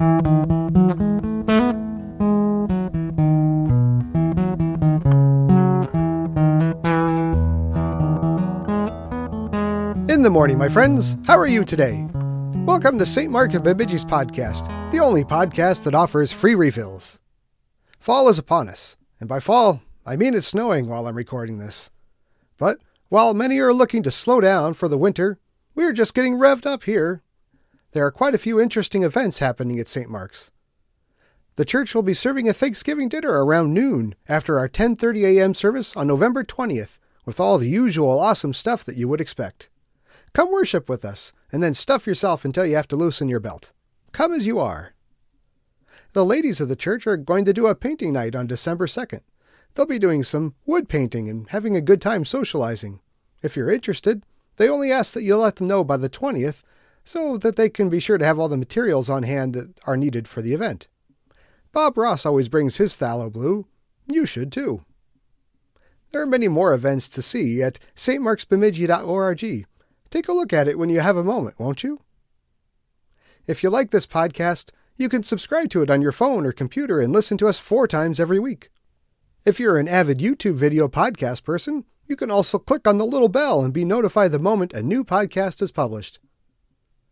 In the morning, my friends. How are you today? Welcome to St. Mark of Bemidji's podcast, the only podcast that offers free refills. Fall is upon us, and by fall, I mean it's snowing while I'm recording this. But while many are looking to slow down for the winter, we are just getting revved up here. There are quite a few interesting events happening at St. Mark's. The church will be serving a Thanksgiving dinner around noon after our 10:30 a.m. service on November 20th with all the usual awesome stuff that you would expect. Come worship with us, and then stuff yourself until you have to loosen your belt. Come as you are. The ladies of the church are going to do a painting night on December 2nd. They'll be doing some wood painting and having a good time socializing. If you're interested, they only ask that you let them know by the 20th so that they can be sure to have all the materials on hand that are needed for the event. Bob Ross always brings his phthalo blue. You should too. There are many more events to see at stmarksbemidji.org. Take a look at it when you have a moment, won't you? If you like this podcast, you can subscribe to it on your phone or computer and listen to us four times every week. If you're an avid YouTube video podcast person, you can also click on the little bell and be notified the moment a new podcast is published.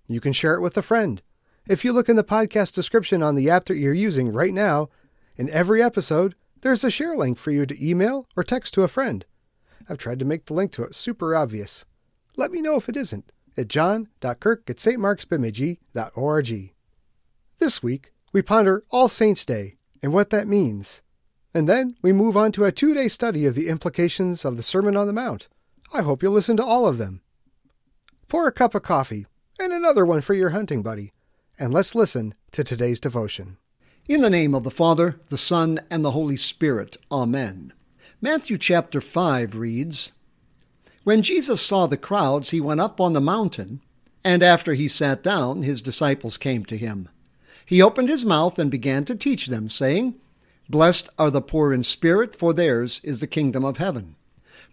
You can share it with a friend. If you look in the podcast description on the app that you're using right now, in every episode, there's a share link for you to email or text to a friend. I've tried to make the link to it super obvious. Let me know if it isn't at john.kirk at stmarksbemidji.org. This week, we ponder All Saints' Day and what that means. And then we move on to a two day study of the implications of the Sermon on the Mount. I hope you'll listen to all of them. Pour a cup of coffee and another one for your hunting buddy, and let's listen to today's devotion. In the name of the Father, the Son, and the Holy Spirit. Amen. Matthew chapter 5 reads When Jesus saw the crowds, he went up on the mountain, and after he sat down, his disciples came to him. He opened his mouth and began to teach them, saying, Blessed are the poor in spirit, for theirs is the kingdom of heaven.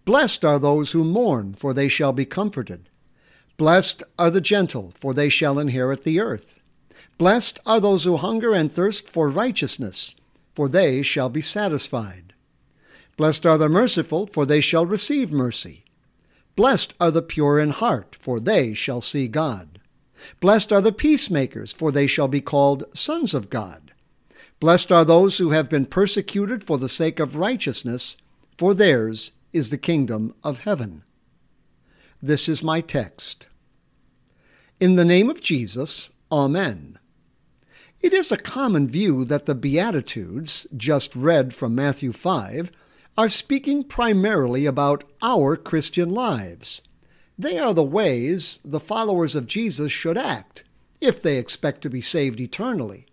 Blessed are those who mourn, for they shall be comforted. Blessed are the gentle, for they shall inherit the earth. Blessed are those who hunger and thirst for righteousness, for they shall be satisfied. Blessed are the merciful, for they shall receive mercy. Blessed are the pure in heart, for they shall see God. Blessed are the peacemakers, for they shall be called sons of God. Blessed are those who have been persecuted for the sake of righteousness, for theirs is the kingdom of heaven. This is my text. In the name of Jesus, Amen. It is a common view that the Beatitudes, just read from Matthew 5, are speaking primarily about our Christian lives. They are the ways the followers of Jesus should act if they expect to be saved eternally.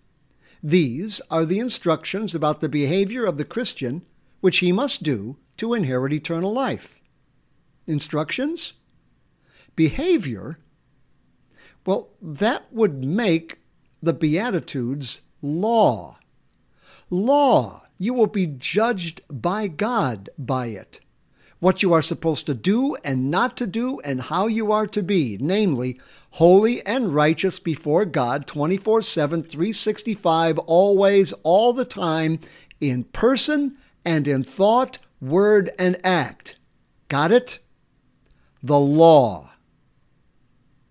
These are the instructions about the behavior of the Christian which he must do to inherit eternal life. Instructions? Behavior? Well, that would make the Beatitudes law. Law. You will be judged by God by it. What you are supposed to do and not to do, and how you are to be, namely, holy and righteous before God 24 7, 365, always, all the time, in person and in thought, word, and act. Got it? The law.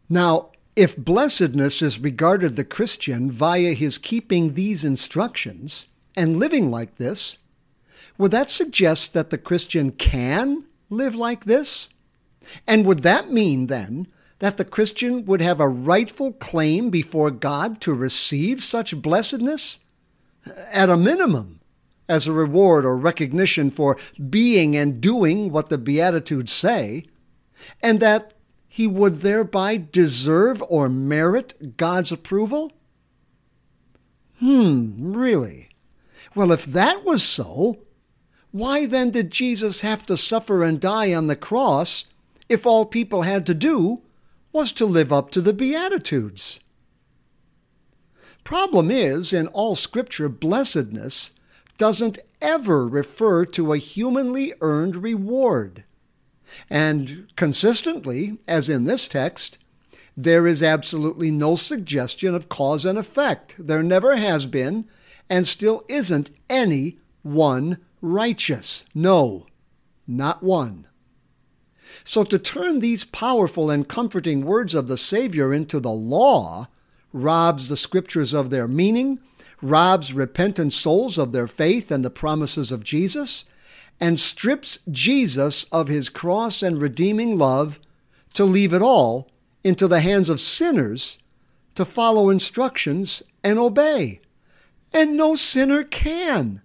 Now, if blessedness is regarded the Christian via his keeping these instructions and living like this, would that suggest that the Christian can live like this? And would that mean then that the Christian would have a rightful claim before God to receive such blessedness? At a minimum, as a reward or recognition for being and doing what the Beatitudes say, and that he would thereby deserve or merit God's approval? Hmm, really? Well, if that was so, why then did Jesus have to suffer and die on the cross if all people had to do was to live up to the Beatitudes? Problem is, in all Scripture, blessedness doesn't ever refer to a humanly earned reward. And consistently, as in this text, There is absolutely no suggestion of cause and effect. There never has been, and still isn't any one righteous. No, not one. So to turn these powerful and comforting words of the Savior into the law robs the Scriptures of their meaning, robs repentant souls of their faith and the promises of Jesus, and strips Jesus of his cross and redeeming love to leave it all into the hands of sinners to follow instructions and obey. And no sinner can.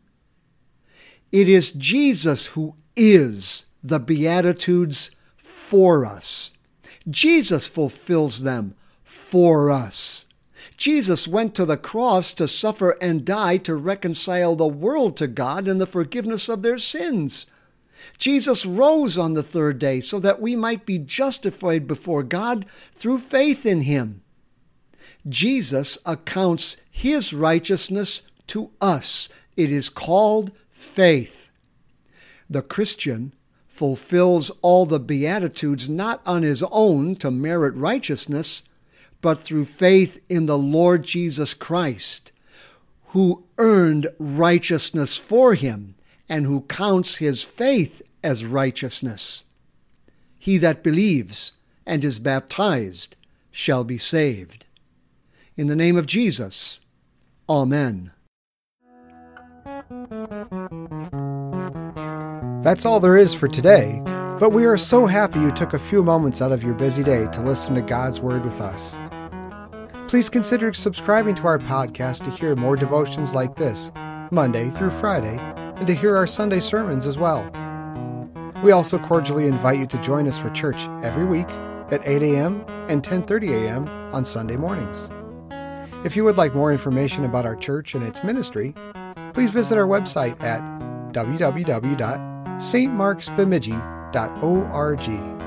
It is Jesus who is the Beatitudes for us. Jesus fulfills them for us. Jesus went to the cross to suffer and die to reconcile the world to God and the forgiveness of their sins. Jesus rose on the third day so that we might be justified before God through faith in him. Jesus accounts his righteousness to us. It is called faith. The Christian fulfills all the Beatitudes not on his own to merit righteousness, but through faith in the Lord Jesus Christ, who earned righteousness for him and who counts his faith as righteousness. He that believes and is baptized shall be saved. In the name of Jesus, Amen. That's all there is for today, but we are so happy you took a few moments out of your busy day to listen to God's Word with us. Please consider subscribing to our podcast to hear more devotions like this, Monday through Friday, and to hear our Sunday sermons as well. We also cordially invite you to join us for church every week at 8 a.m. and 10:30 a.m. on Sunday mornings. If you would like more information about our church and its ministry, please visit our website at www.stmarksbemidji.org.